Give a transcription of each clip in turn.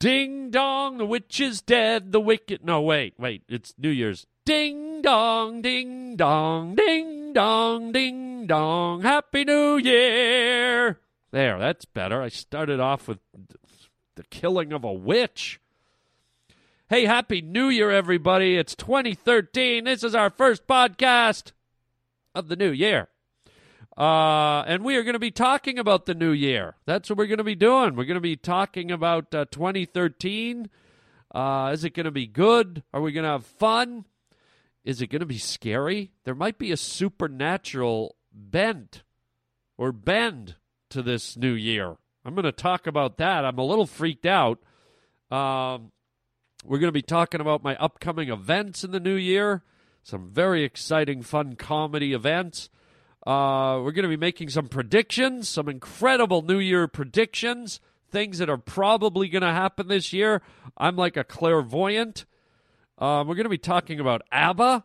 Ding dong, the witch is dead. The wicked. No, wait, wait. It's New Year's. Ding dong, ding dong, ding dong, ding dong. Happy New Year. There, that's better. I started off with the killing of a witch. Hey, Happy New Year, everybody. It's 2013. This is our first podcast of the new year. Uh, and we are going to be talking about the new year. That's what we're going to be doing. We're going to be talking about uh, 2013. Uh, is it going to be good? Are we going to have fun? Is it going to be scary? There might be a supernatural bent or bend to this new year. I'm going to talk about that. I'm a little freaked out. Um, we're going to be talking about my upcoming events in the new year. Some very exciting, fun comedy events. Uh, we're going to be making some predictions, some incredible New Year predictions, things that are probably going to happen this year. I'm like a clairvoyant. Um, we're going to be talking about ABBA,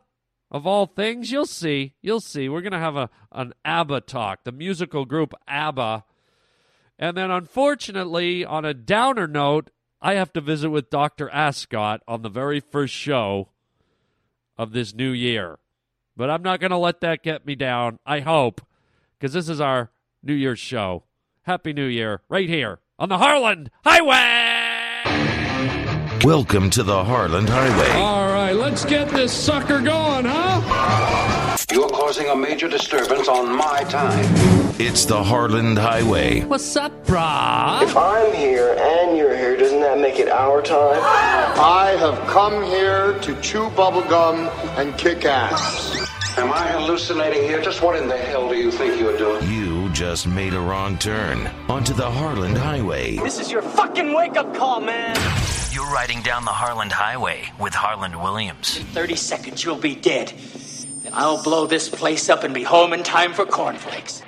of all things. You'll see. You'll see. We're going to have a an ABBA talk, the musical group ABBA. And then, unfortunately, on a downer note, I have to visit with Dr. Ascot on the very first show of this new year. But I'm not going to let that get me down, I hope, because this is our New Year's show. Happy New Year, right here on the Harlan Highway. Welcome to the Harlan Highway. All right, let's get this sucker going, huh? You're causing a major disturbance on my time. It's the Harlan Highway. What's up, brah? If I'm here and you're here, doesn't that make it our time? I have come here to chew bubblegum and kick ass. Am I hallucinating here? Just what in the hell do you think you're doing? You just made a wrong turn onto the Harlan Highway. This is your fucking wake up call, man. You're riding down the Harlan Highway with Harland Williams. In 30 seconds, you'll be dead. Then I'll blow this place up and be home in time for cornflakes.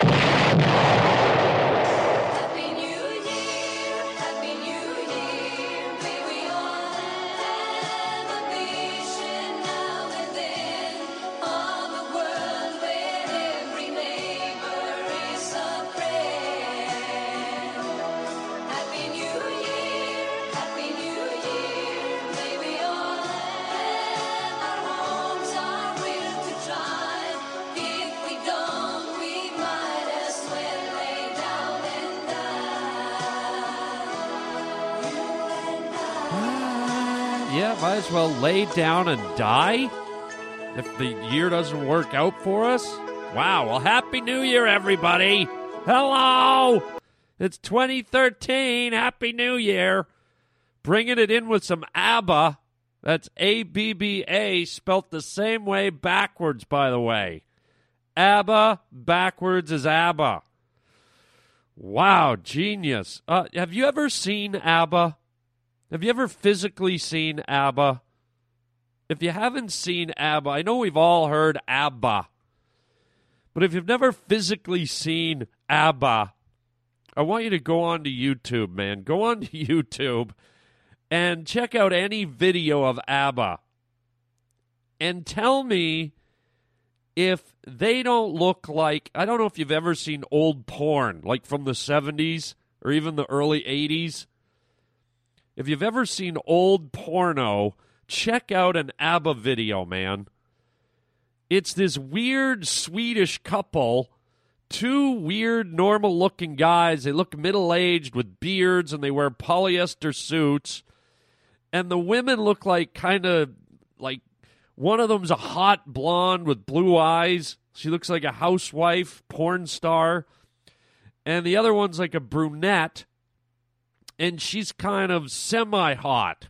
Lay down and die if the year doesn't work out for us. Wow. Well, Happy New Year, everybody. Hello. It's 2013. Happy New Year. Bringing it in with some ABBA. That's A B B A, spelt the same way backwards, by the way. ABBA backwards is ABBA. Wow, genius. Uh, have you ever seen ABBA? Have you ever physically seen ABBA? If you haven't seen ABBA, I know we've all heard ABBA, but if you've never physically seen ABBA, I want you to go on to YouTube, man. Go on to YouTube and check out any video of ABBA and tell me if they don't look like I don't know if you've ever seen old porn, like from the 70s or even the early 80s. If you've ever seen old porno, check out an ABBA video, man. It's this weird Swedish couple, two weird, normal looking guys. They look middle aged with beards and they wear polyester suits. And the women look like kind of like one of them's a hot blonde with blue eyes. She looks like a housewife, porn star. And the other one's like a brunette. And she's kind of semi hot.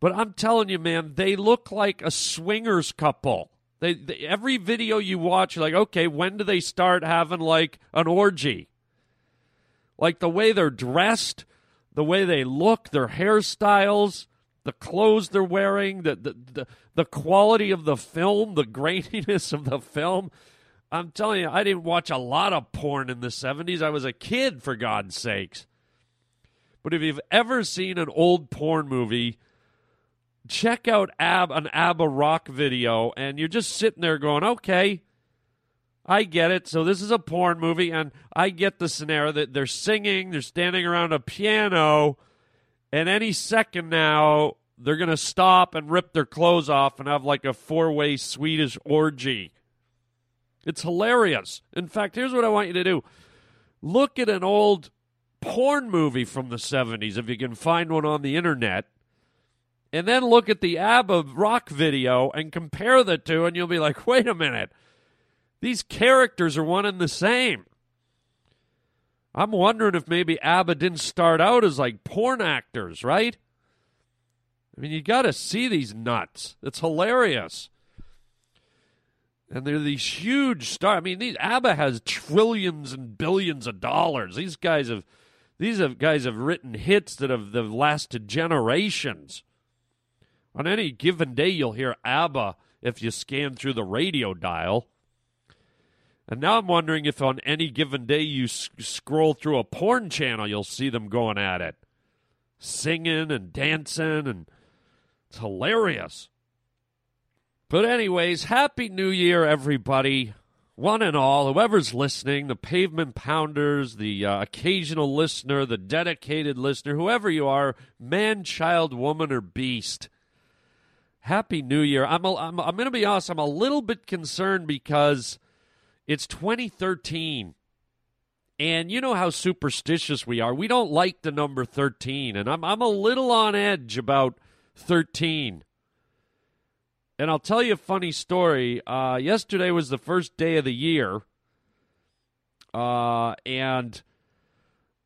But I'm telling you, man, they look like a swingers couple. They, they every video you watch, you're like, okay, when do they start having like an orgy? Like the way they're dressed, the way they look, their hairstyles, the clothes they're wearing, the the the, the quality of the film, the graininess of the film. I'm telling you, I didn't watch a lot of porn in the 70s. I was a kid, for God's sakes. But if you've ever seen an old porn movie, check out Ab an ABBA rock video, and you're just sitting there going, okay, I get it. So this is a porn movie, and I get the scenario that they're singing, they're standing around a piano, And any second now, they're to stop and rip their clothes off and have like a four way Swedish orgy. It's hilarious. In fact, here's what I want you to do look at an old porn movie from the 70s, if you can find one on the internet, and then look at the ABBA rock video and compare the two, and you'll be like, wait a minute. These characters are one and the same. I'm wondering if maybe ABBA didn't start out as like porn actors, right? I mean, you got to see these nuts. It's hilarious. And they're these huge stars. I mean, these ABBA has trillions and billions of dollars. These guys have, these guys have written hits that have, that have lasted generations. On any given day, you'll hear ABBA if you scan through the radio dial. And now I'm wondering if on any given day you s- scroll through a porn channel, you'll see them going at it, singing and dancing, and it's hilarious. But, anyways, Happy New Year, everybody. One and all, whoever's listening, the pavement pounders, the uh, occasional listener, the dedicated listener, whoever you are, man, child, woman, or beast. Happy New Year. I'm, I'm, I'm going to be honest, I'm a little bit concerned because it's 2013. And you know how superstitious we are. We don't like the number 13. And I'm, I'm a little on edge about 13. And I'll tell you a funny story. Uh, yesterday was the first day of the year. Uh, and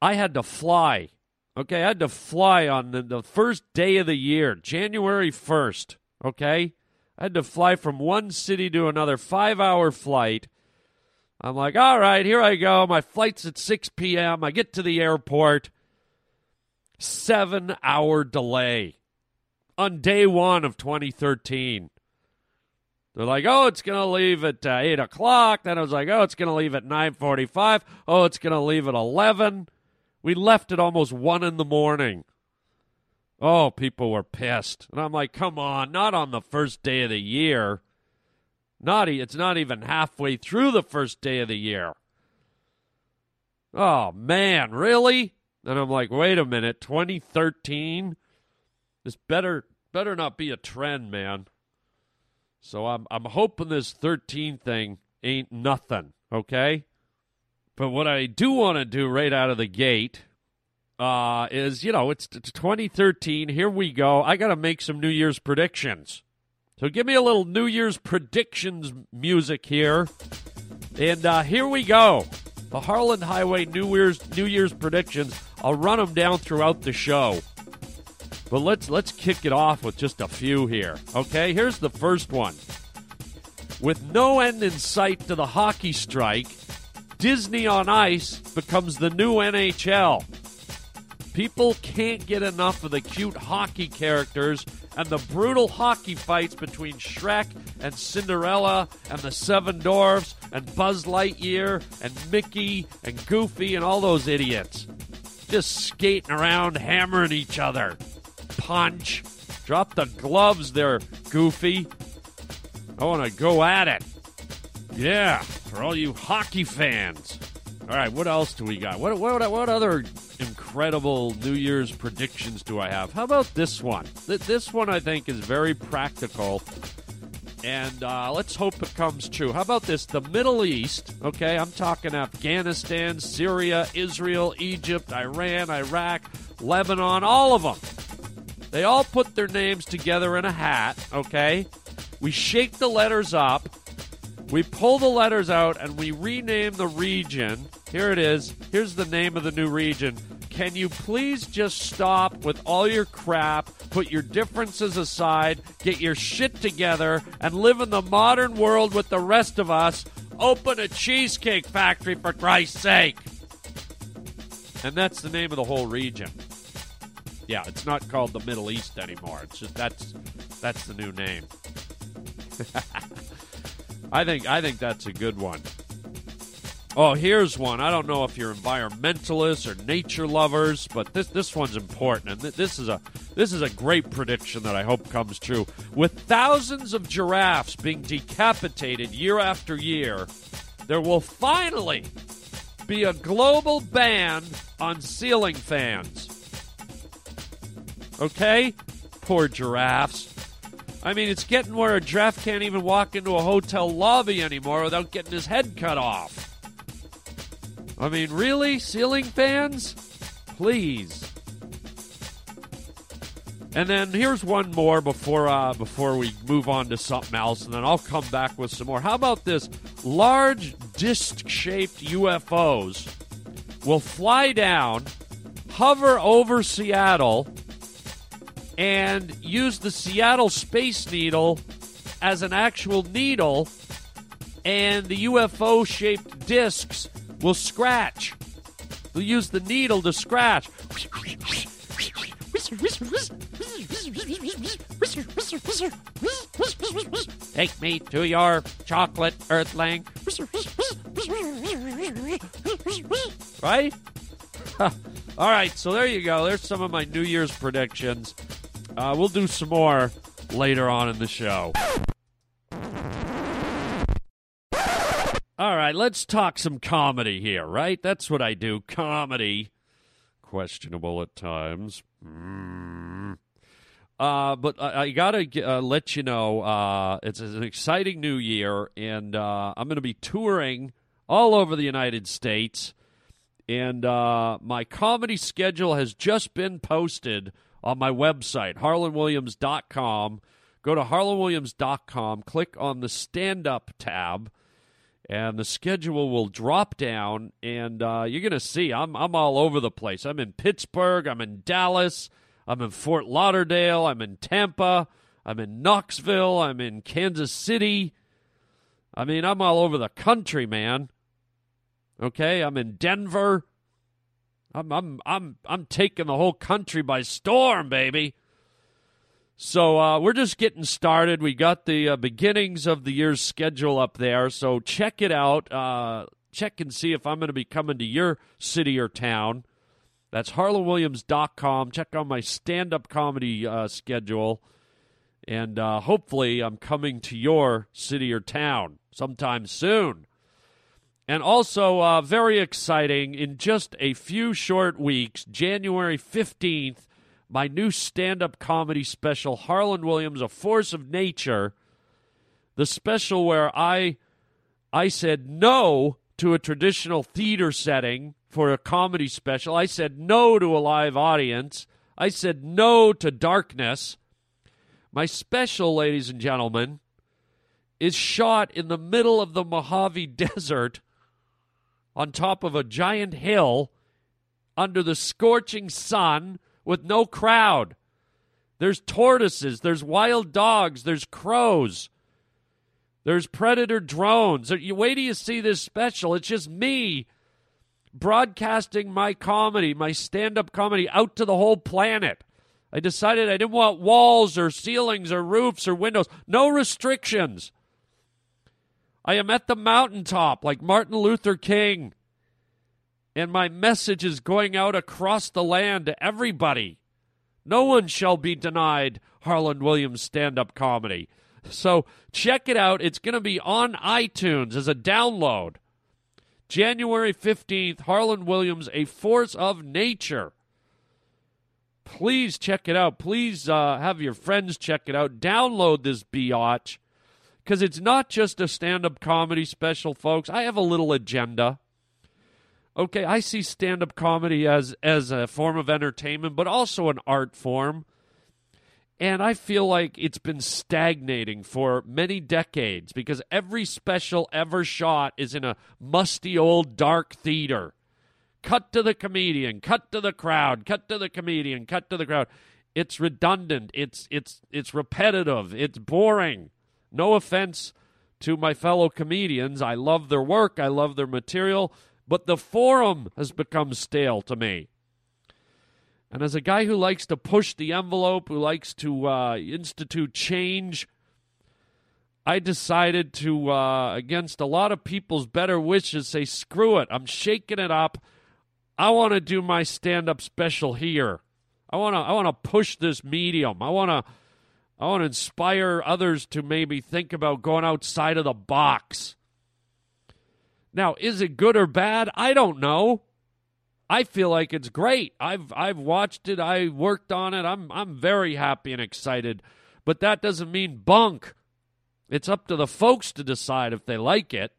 I had to fly. Okay, I had to fly on the, the first day of the year, January 1st. Okay? I had to fly from one city to another, five hour flight. I'm like, all right, here I go. My flight's at 6 p.m. I get to the airport. Seven hour delay on day one of 2013. They're like, oh, it's going to leave at uh, 8 o'clock. Then I was like, oh, it's going to leave at 9.45. Oh, it's going to leave at 11. We left at almost 1 in the morning. Oh, people were pissed. And I'm like, come on, not on the first day of the year. Not e- it's not even halfway through the first day of the year. Oh man, really? And I'm like, wait a minute, 2013? This better better not be a trend, man. So I'm I'm hoping this 13 thing ain't nothing, okay? But what I do want to do right out of the gate uh, is, you know, it's, it's 2013. Here we go. I got to make some New Year's predictions. So give me a little New Year's predictions music here. And uh, here we go. The Harlan Highway New Year's New Year's predictions. I'll run them down throughout the show. But let's let's kick it off with just a few here. Okay, here's the first one. With no end in sight to the hockey strike, Disney on Ice becomes the new NHL. People can't get enough of the cute hockey characters and the brutal hockey fights between Shrek and Cinderella and the Seven Dwarfs and Buzz Lightyear and Mickey and Goofy and all those idiots. Just skating around, hammering each other. Punch. Drop the gloves there, Goofy. I want to go at it. Yeah, for all you hockey fans. All right, what else do we got? What what what other incredible New Year's predictions do I have? How about this one? Th- This one I think is very practical, and uh, let's hope it comes true. How about this? The Middle East. Okay, I'm talking Afghanistan, Syria, Israel, Egypt, Iran, Iraq, Lebanon, all of them. They all put their names together in a hat. Okay, we shake the letters up. We pull the letters out and we rename the region. Here it is. Here's the name of the new region. Can you please just stop with all your crap, put your differences aside, get your shit together, and live in the modern world with the rest of us? Open a cheesecake factory for Christ's sake. And that's the name of the whole region. Yeah, it's not called the Middle East anymore. It's just that's that's the new name. I think I think that's a good one. Oh, here's one. I don't know if you're environmentalists or nature lovers, but this this one's important, and th- this is a this is a great prediction that I hope comes true. With thousands of giraffes being decapitated year after year, there will finally be a global ban on ceiling fans. Okay? Poor giraffes. I mean, it's getting where a giraffe can't even walk into a hotel lobby anymore without getting his head cut off. I mean, really? Ceiling fans? Please. And then here's one more before uh, before we move on to something else, and then I'll come back with some more. How about this? Large disc-shaped UFOs will fly down, hover over Seattle, and use the Seattle Space Needle as an actual needle, and the UFO shaped discs will scratch. They'll use the needle to scratch. Take me to your chocolate earthling. Right? All right, so there you go. There's some of my New Year's predictions. Uh, we'll do some more later on in the show. Right, let's talk some comedy here, right? That's what I do comedy. Questionable at times. Mm. Uh, but I, I gotta uh, let you know, uh, it's an exciting new year, and uh, I'm going to be touring all over the United States. And uh, my comedy schedule has just been posted on my website, harlanwilliams.com. Go to harlanwilliams.com, click on the stand up tab, and the schedule will drop down. And uh, you're going to see I'm, I'm all over the place. I'm in Pittsburgh, I'm in Dallas, I'm in Fort Lauderdale, I'm in Tampa, I'm in Knoxville, I'm in Kansas City. I mean, I'm all over the country, man. Okay, I'm in Denver. I'm I'm I'm I'm taking the whole country by storm, baby. So uh, we're just getting started. We got the uh, beginnings of the year's schedule up there. So check it out. Uh, check and see if I'm going to be coming to your city or town. That's harlanwilliams.com. Check on my stand-up comedy uh, schedule, and uh, hopefully I'm coming to your city or town sometime soon. And also, uh, very exciting, in just a few short weeks, January 15th, my new stand up comedy special, Harlan Williams, A Force of Nature. The special where I, I said no to a traditional theater setting for a comedy special. I said no to a live audience. I said no to darkness. My special, ladies and gentlemen, is shot in the middle of the Mojave Desert on top of a giant hill under the scorching sun with no crowd. There's tortoises, there's wild dogs, there's crows, there's predator drones. You wait till you see this special. It's just me broadcasting my comedy, my stand up comedy out to the whole planet. I decided I didn't want walls or ceilings or roofs or windows. No restrictions. I am at the mountaintop like Martin Luther King. And my message is going out across the land to everybody. No one shall be denied Harlan Williams stand up comedy. So check it out. It's going to be on iTunes as a download. January 15th, Harlan Williams, A Force of Nature. Please check it out. Please uh, have your friends check it out. Download this biatch because it's not just a stand up comedy special, folks. I have a little agenda. Okay, I see stand up comedy as, as a form of entertainment, but also an art form. And I feel like it's been stagnating for many decades because every special ever shot is in a musty old dark theater. Cut to the comedian, cut to the crowd, cut to the comedian, cut to the crowd. It's redundant, it's it's it's repetitive, it's boring. No offense to my fellow comedians. I love their work, I love their material, but the forum has become stale to me. And as a guy who likes to push the envelope, who likes to uh, institute change, I decided to, uh, against a lot of people's better wishes, say, screw it. I'm shaking it up. I want to do my stand up special here. I want to I want to push this medium. I want to I want to inspire others to maybe think about going outside of the box. Now, is it good or bad? I don't know. I feel like it's great. I've I've watched it. I worked on it. I'm I'm very happy and excited. But that doesn't mean bunk. It's up to the folks to decide if they like it.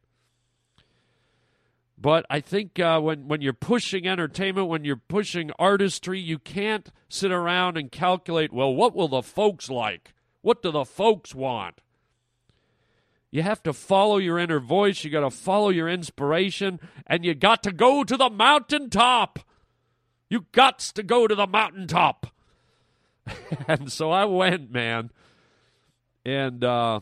But I think uh, when when you're pushing entertainment, when you're pushing artistry, you can't sit around and calculate. Well, what will the folks like? What do the folks want? You have to follow your inner voice. You got to follow your inspiration, and you got to go to the mountaintop. You got to go to the mountaintop. and so I went, man. And uh,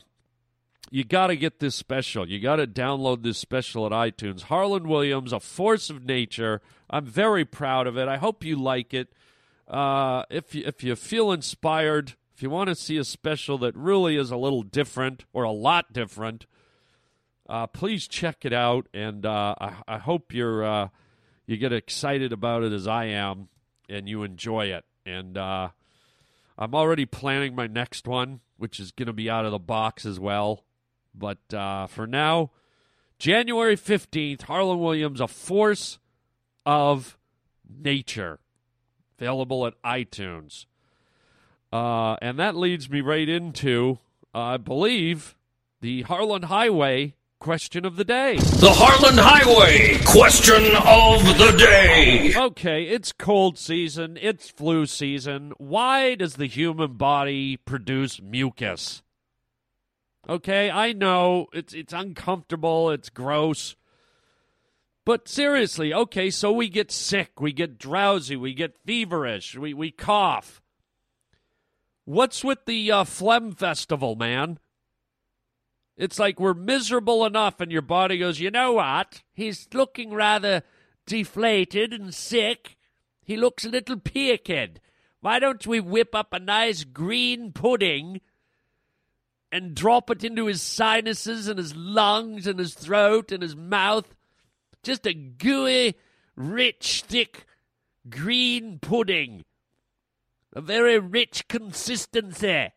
you got to get this special. You got to download this special at iTunes. Harlan Williams, A Force of Nature. I'm very proud of it. I hope you like it. Uh, if you, if you feel inspired, you want to see a special that really is a little different or a lot different, uh, please check it out. And uh, I, I hope you're uh, you get excited about it as I am, and you enjoy it. And uh, I'm already planning my next one, which is going to be out of the box as well. But uh, for now, January 15th, Harlan Williams, A Force of Nature, available at iTunes. Uh, and that leads me right into, uh, I believe, the Harlan Highway question of the day. The Harlan Highway question of the day. Okay, it's cold season, it's flu season. Why does the human body produce mucus? Okay, I know it's it's uncomfortable, it's gross. But seriously, okay, so we get sick, we get drowsy, we get feverish, we, we cough. What's with the uh, phlegm festival, man? It's like we're miserable enough, and your body goes, you know what? He's looking rather deflated and sick. He looks a little peaked. Why don't we whip up a nice green pudding and drop it into his sinuses and his lungs and his throat and his mouth? Just a gooey, rich, thick green pudding. A very rich consistency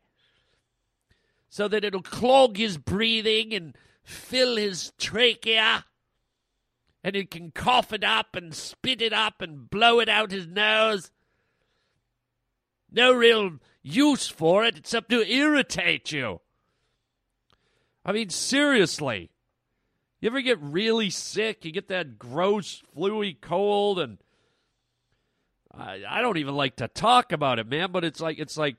so that it'll clog his breathing and fill his trachea. And he can cough it up and spit it up and blow it out his nose. No real use for it except to irritate you. I mean, seriously. You ever get really sick? You get that gross, fluey cold, and I, I don't even like to talk about it, man. But it's like it's like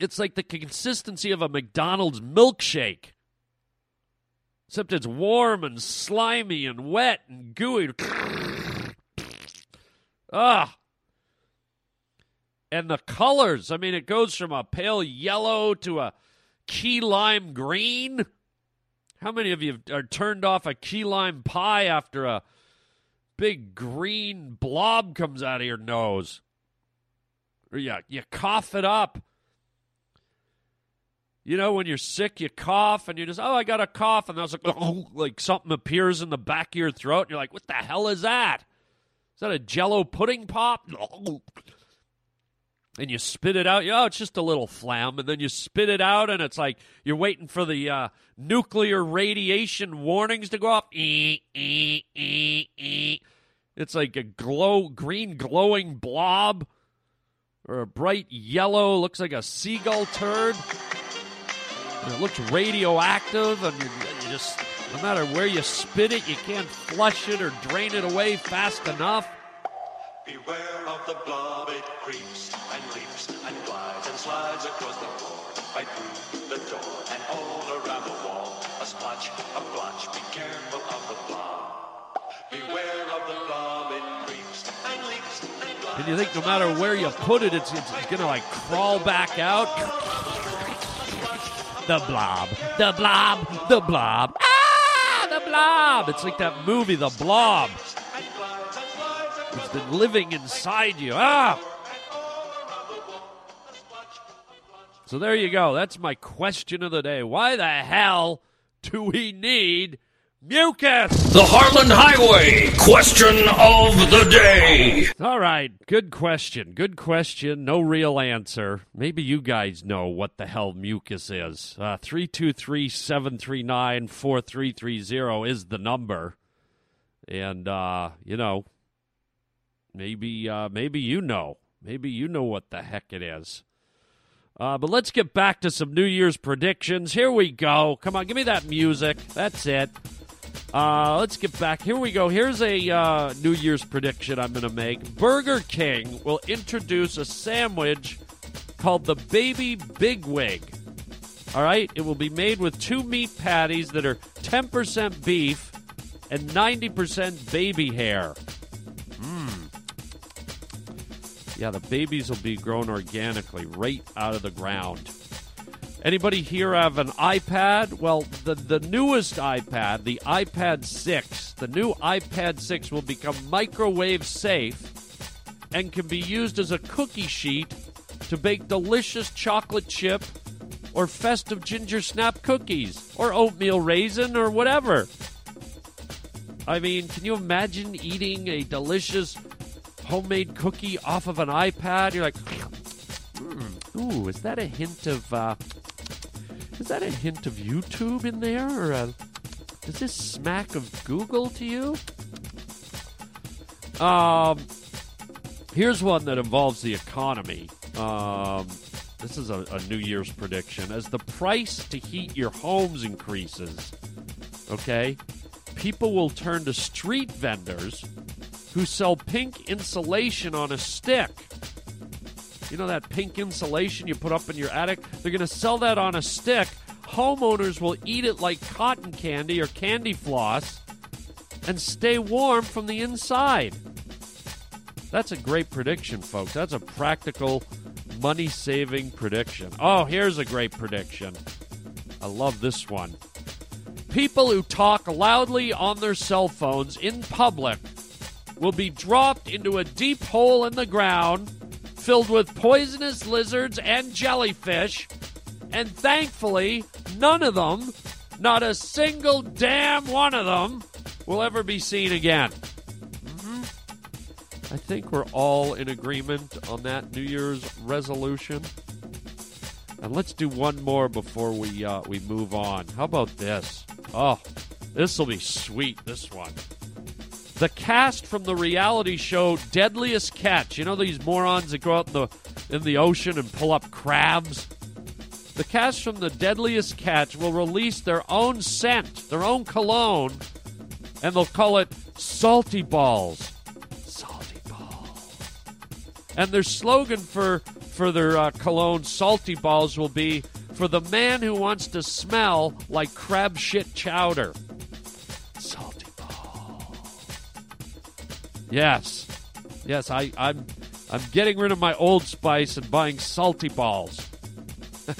it's like the consistency of a McDonald's milkshake. Except it's warm and slimy and wet and gooey. Ah. And the colors, I mean, it goes from a pale yellow to a key lime green. How many of you are turned off a key lime pie after a big green blob comes out of your nose? Or you, you cough it up. You know, when you're sick, you cough and you just, oh, I got a cough. And that's like, oh, like something appears in the back of your throat. And you're like, what the hell is that? Is that a jello pudding pop? And you spit it out. Oh, it's just a little phlegm. And then you spit it out, and it's like you're waiting for the uh, nuclear radiation warnings to go off. It's like a glow, green glowing blob or a bright yellow, looks like a seagull turd. And it looks radioactive, and you, you just, no matter where you spit it, you can't flush it or drain it away fast enough. Beware of the blob, it creeps and leaps and glides and slides across the floor, right through the door and all around the wall. A splotch, a blotch, be careful of the blob. Beware of the blob, it creeps and leaps and glides. And you think no matter where you put it, it's, it's, it's to like crawl back out. The blob, the blob, the blob. Ah, the blob. It's like that movie, The Blob. It's been living inside you. Ah. So there you go. That's my question of the day. Why the hell do we need mucus? The Harlan Highway question of the day. All right, good question. Good question. No real answer. Maybe you guys know what the hell mucus is. Uh, 323 739 4330 is the number. And, uh, you know, Maybe uh, maybe you know. Maybe you know what the heck it is. Uh, but let's get back to some New Year's predictions. Here we go. Come on, give me that music. That's it. Uh, let's get back. Here we go. Here's a uh, New Year's prediction I'm going to make. Burger King will introduce a sandwich called the Baby Big Wig. All right? It will be made with two meat patties that are 10% beef and 90% baby hair. Yeah, the babies will be grown organically right out of the ground. Anybody here have an iPad? Well, the, the newest iPad, the iPad 6, the new iPad 6 will become microwave safe and can be used as a cookie sheet to bake delicious chocolate chip or festive ginger snap cookies or oatmeal raisin or whatever. I mean, can you imagine eating a delicious homemade cookie off of an iPad? You're like, "Mm, ooh, is that a hint of, uh, is that a hint of YouTube in there? Or uh, does this smack of Google to you? Um, here's one that involves the economy. Um, this is a, a New Year's prediction. As the price to heat your homes increases, okay, people will turn to street vendors who sell pink insulation on a stick. You know that pink insulation you put up in your attic? They're going to sell that on a stick. Homeowners will eat it like cotton candy or candy floss and stay warm from the inside. That's a great prediction, folks. That's a practical, money saving prediction. Oh, here's a great prediction. I love this one. People who talk loudly on their cell phones in public will be dropped into a deep hole in the ground filled with poisonous lizards and jellyfish. And thankfully, none of them, not a single damn one of them, will ever be seen again. Mhm. I think we're all in agreement on that New Year's resolution. And let's do one more before we uh, we move on. How about this? Oh, this will be sweet. This one. The cast from the reality show Deadliest Catch. You know these morons that go out in the in the ocean and pull up crabs. The cast from the Deadliest Catch will release their own scent, their own cologne, and they'll call it Salty Balls. Salty Balls. And their slogan for for their uh, cologne Salty Balls will be for the man who wants to smell like crab shit chowder. Yes. Yes, I, I'm I'm getting rid of my old spice and buying salty balls. All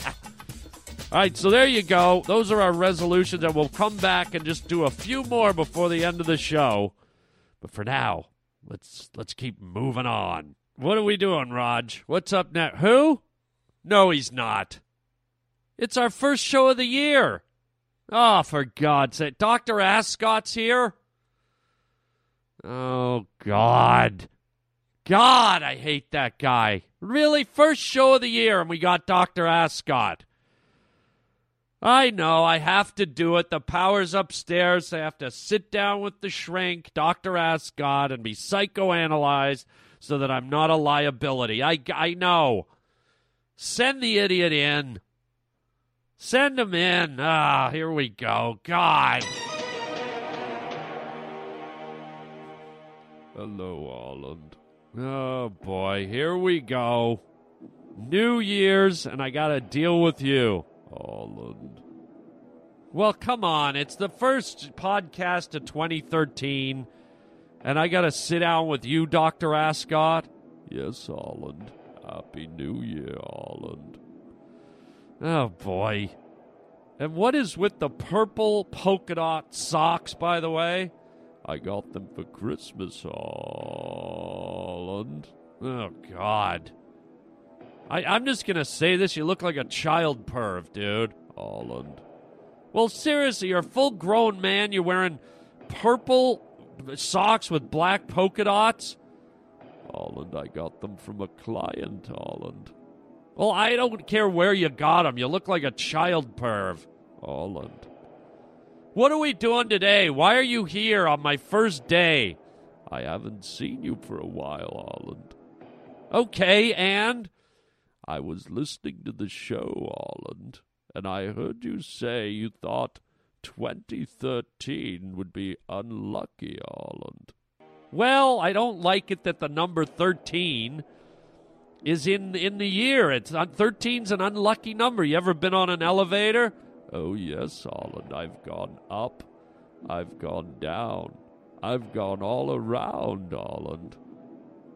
right, so there you go. Those are our resolutions, and we'll come back and just do a few more before the end of the show. But for now, let's let's keep moving on. What are we doing, Raj? What's up next? Who? No, he's not. It's our first show of the year. Oh, for God's sake. Dr. Ascot's here? Oh, God. God, I hate that guy. Really? First show of the year, and we got Dr. Ascot. I know, I have to do it. The power's upstairs. I have to sit down with the shrink, Dr. Ascot, and be psychoanalyzed so that I'm not a liability. I, I know. Send the idiot in. Send him in. Ah, here we go. God. Hello, Holland. Oh, boy. Here we go. New Year's, and I got to deal with you, Holland. Well, come on. It's the first podcast of 2013, and I got to sit down with you, Dr. Ascot. Yes, Holland. Happy New Year, Holland. Oh, boy. And what is with the purple polka dot socks, by the way? I got them for Christmas, Holland. Oh, God. I, I'm just going to say this. You look like a child perv, dude. Holland. Well, seriously, you're a full grown man. You're wearing purple socks with black polka dots. Holland, I got them from a client, Holland. Well, I don't care where you got them. You look like a child perv. Holland. What are we doing today? Why are you here on my first day I haven't seen you for a while, Arland. Okay, and I was listening to the show, Arland, and I heard you say you thought 2013 would be unlucky, Arland. Well, I don't like it that the number 13 is in in the year. It's on 13's an unlucky number. You ever been on an elevator? Oh yes, Holland. I've gone up. I've gone down. I've gone all around, Holland.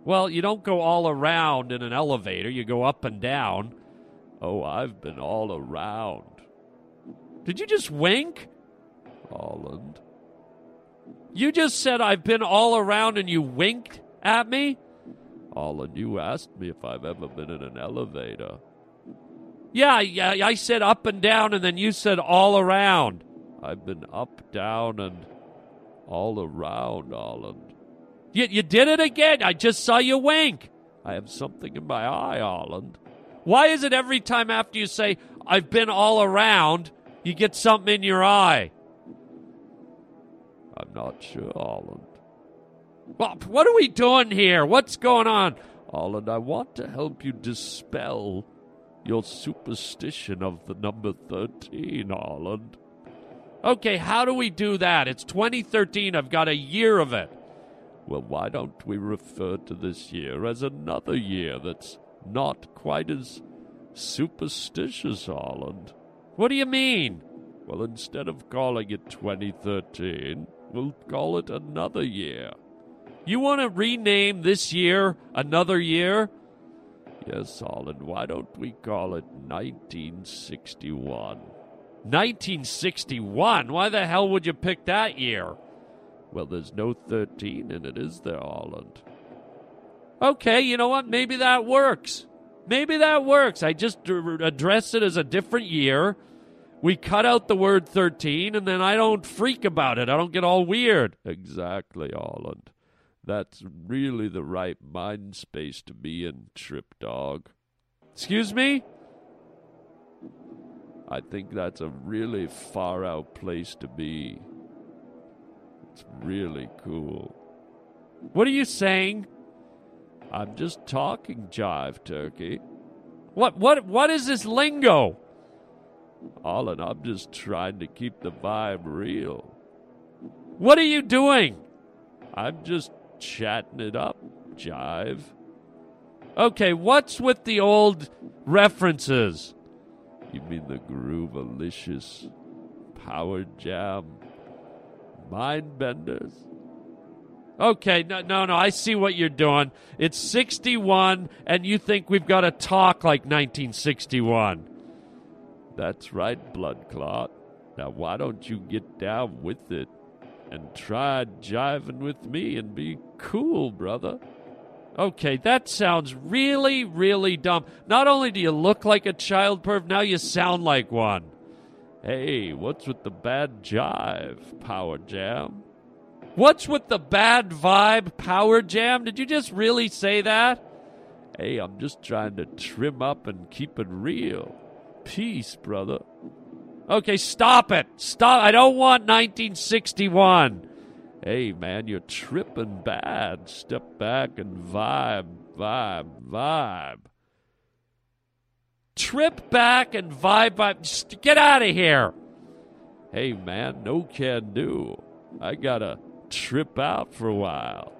Well, you don't go all around in an elevator. You go up and down. Oh, I've been all around. Did you just wink? Holland. You just said I've been all around and you winked at me? Holland, you asked me if I've ever been in an elevator. Yeah, yeah, I said up and down, and then you said all around. I've been up, down, and all around, Holland. You, you did it again. I just saw you wink. I have something in my eye, Holland. Why is it every time after you say, I've been all around, you get something in your eye? I'm not sure, Holland. Well, what are we doing here? What's going on? Holland, I want to help you dispel your superstition of the number 13, Holland. Okay, how do we do that? It's 2013. I've got a year of it. Well, why don't we refer to this year as another year that's not quite as superstitious, Holland? What do you mean? Well, instead of calling it 2013, we'll call it another year. You want to rename this year another year? Yes, Holland. Why don't we call it 1961? 1961? Why the hell would you pick that year? Well, there's no 13 in it, is there, Holland? Okay, you know what? Maybe that works. Maybe that works. I just address it as a different year. We cut out the word 13, and then I don't freak about it. I don't get all weird. Exactly, Holland. That's really the right mind space to be in, Trip Dog. Excuse me? I think that's a really far out place to be. It's really cool. What are you saying? I'm just talking jive turkey. What what what is this lingo? Holland, I'm just trying to keep the vibe real. What are you doing? I'm just chatting it up, jive. Okay, what's with the old references? You mean the Groovalicious Power Jam Mind Benders? Okay, no, no, no. I see what you're doing. It's 61, and you think we've got to talk like 1961. That's right, Blood Clot. Now, why don't you get down with it and try jiving with me and be cool, brother? Okay, that sounds really, really dumb. Not only do you look like a child perv, now you sound like one. Hey, what's with the bad jive, Power Jam? What's with the bad vibe, Power Jam? Did you just really say that? Hey, I'm just trying to trim up and keep it real. Peace, brother. Okay, stop it. Stop. I don't want 1961. Hey, man, you're tripping bad. Step back and vibe, vibe, vibe. Trip back and vibe, vibe. Get out of here. Hey, man, no can do. I gotta trip out for a while.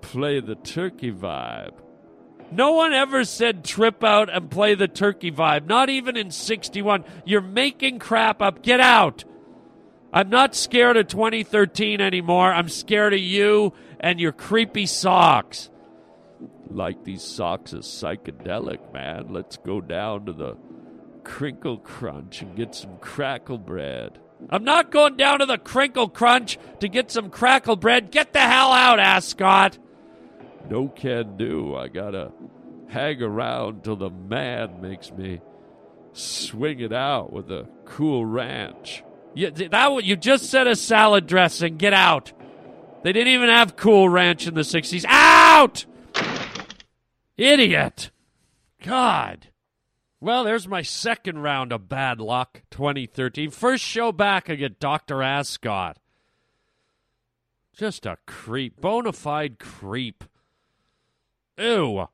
Play the turkey vibe. No one ever said trip out and play the turkey vibe, not even in 61. You're making crap up. Get out. I'm not scared of 2013 anymore. I'm scared of you and your creepy socks. Like these socks are psychedelic, man. Let's go down to the Crinkle Crunch and get some crackle bread. I'm not going down to the Crinkle Crunch to get some crackle bread. Get the hell out, Ascot. No can do. I gotta hang around till the man makes me swing it out with a cool ranch. You, that you just said a salad dressing. Get out. They didn't even have Cool Ranch in the '60s. Out! Idiot. God. Well, there's my second round of bad luck, 2013. First show back, I get Dr. Ascot. Just a creep. Bona fide creep. Ew.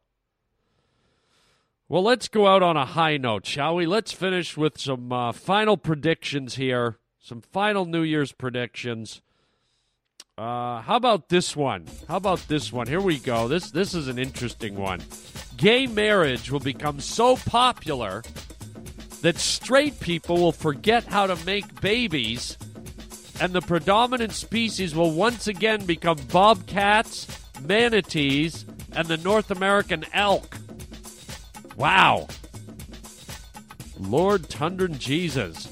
Well, let's go out on a high note, shall we? Let's finish with some uh, final predictions here. Some final New Year's predictions. Uh, how about this one? How about this one? Here we go. This this is an interesting one. Gay marriage will become so popular that straight people will forget how to make babies, and the predominant species will once again become bobcats, manatees, and the North American elk. Wow. Lord Tundran Jesus.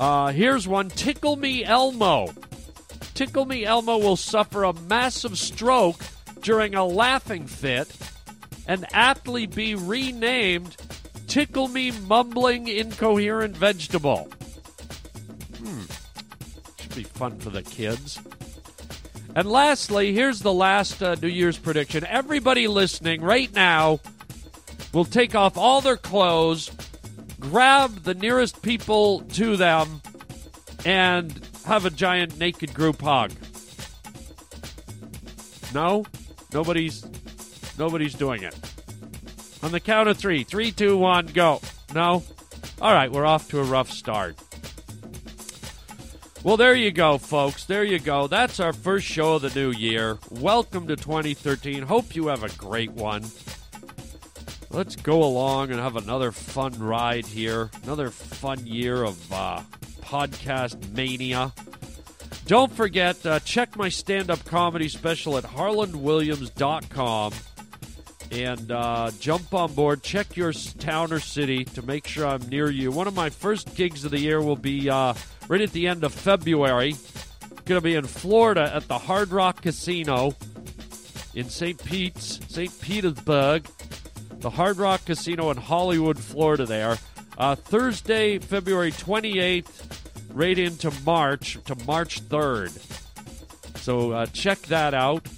Uh, here's one Tickle Me Elmo. Tickle Me Elmo will suffer a massive stroke during a laughing fit and aptly be renamed Tickle Me Mumbling Incoherent Vegetable. Hmm. Should be fun for the kids. And lastly, here's the last uh, New Year's prediction. Everybody listening right now will take off all their clothes, grab the nearest people to them, and have a giant naked group hug. No? Nobody's nobody's doing it. On the count of three. Three, two, one, go. No? All right, we're off to a rough start. Well, there you go, folks. There you go. That's our first show of the new year. Welcome to 2013. Hope you have a great one. Let's go along and have another fun ride here. Another fun year of uh, podcast mania. Don't forget, uh, check my stand up comedy special at harlanwilliams.com and uh, jump on board. Check your town or city to make sure I'm near you. One of my first gigs of the year will be uh, right at the end of February. Going to be in Florida at the Hard Rock Casino in St. Pete's, St. Petersburg. The Hard Rock Casino in Hollywood, Florida. There, uh, Thursday, February 28th, right into March to March 3rd. So uh, check that out.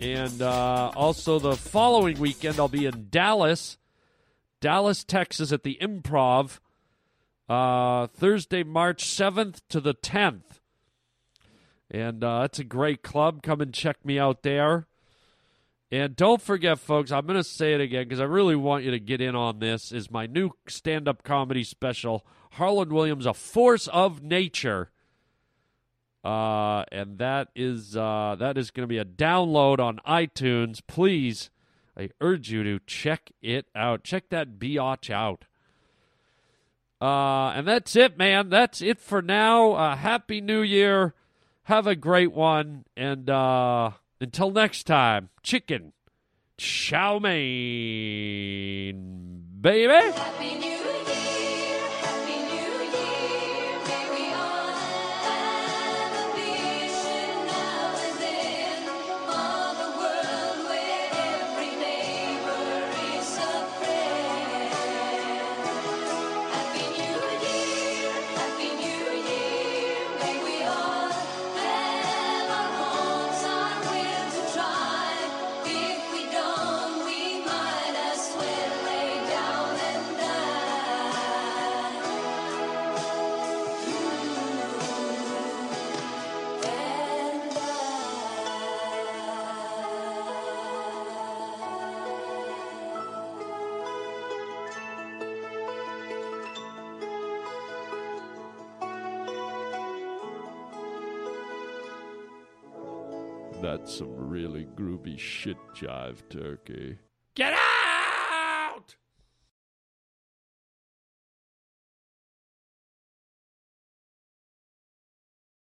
And uh, also the following weekend, I'll be in Dallas, Dallas, Texas, at the Improv. Uh, Thursday, March 7th to the 10th. And uh, it's a great club. Come and check me out there. And don't forget, folks, I'm going to say it again because I really want you to get in on this. Is my new stand up comedy special, Harlan Williams, A Force of Nature. Uh, and that is uh, that is going to be a download on iTunes. Please, I urge you to check it out. Check that biatch out. Uh, and that's it, man. That's it for now. Uh, Happy New Year. Have a great one. And uh, until next time, chicken chow mein, baby. Some really groovy shit jive turkey. Get out!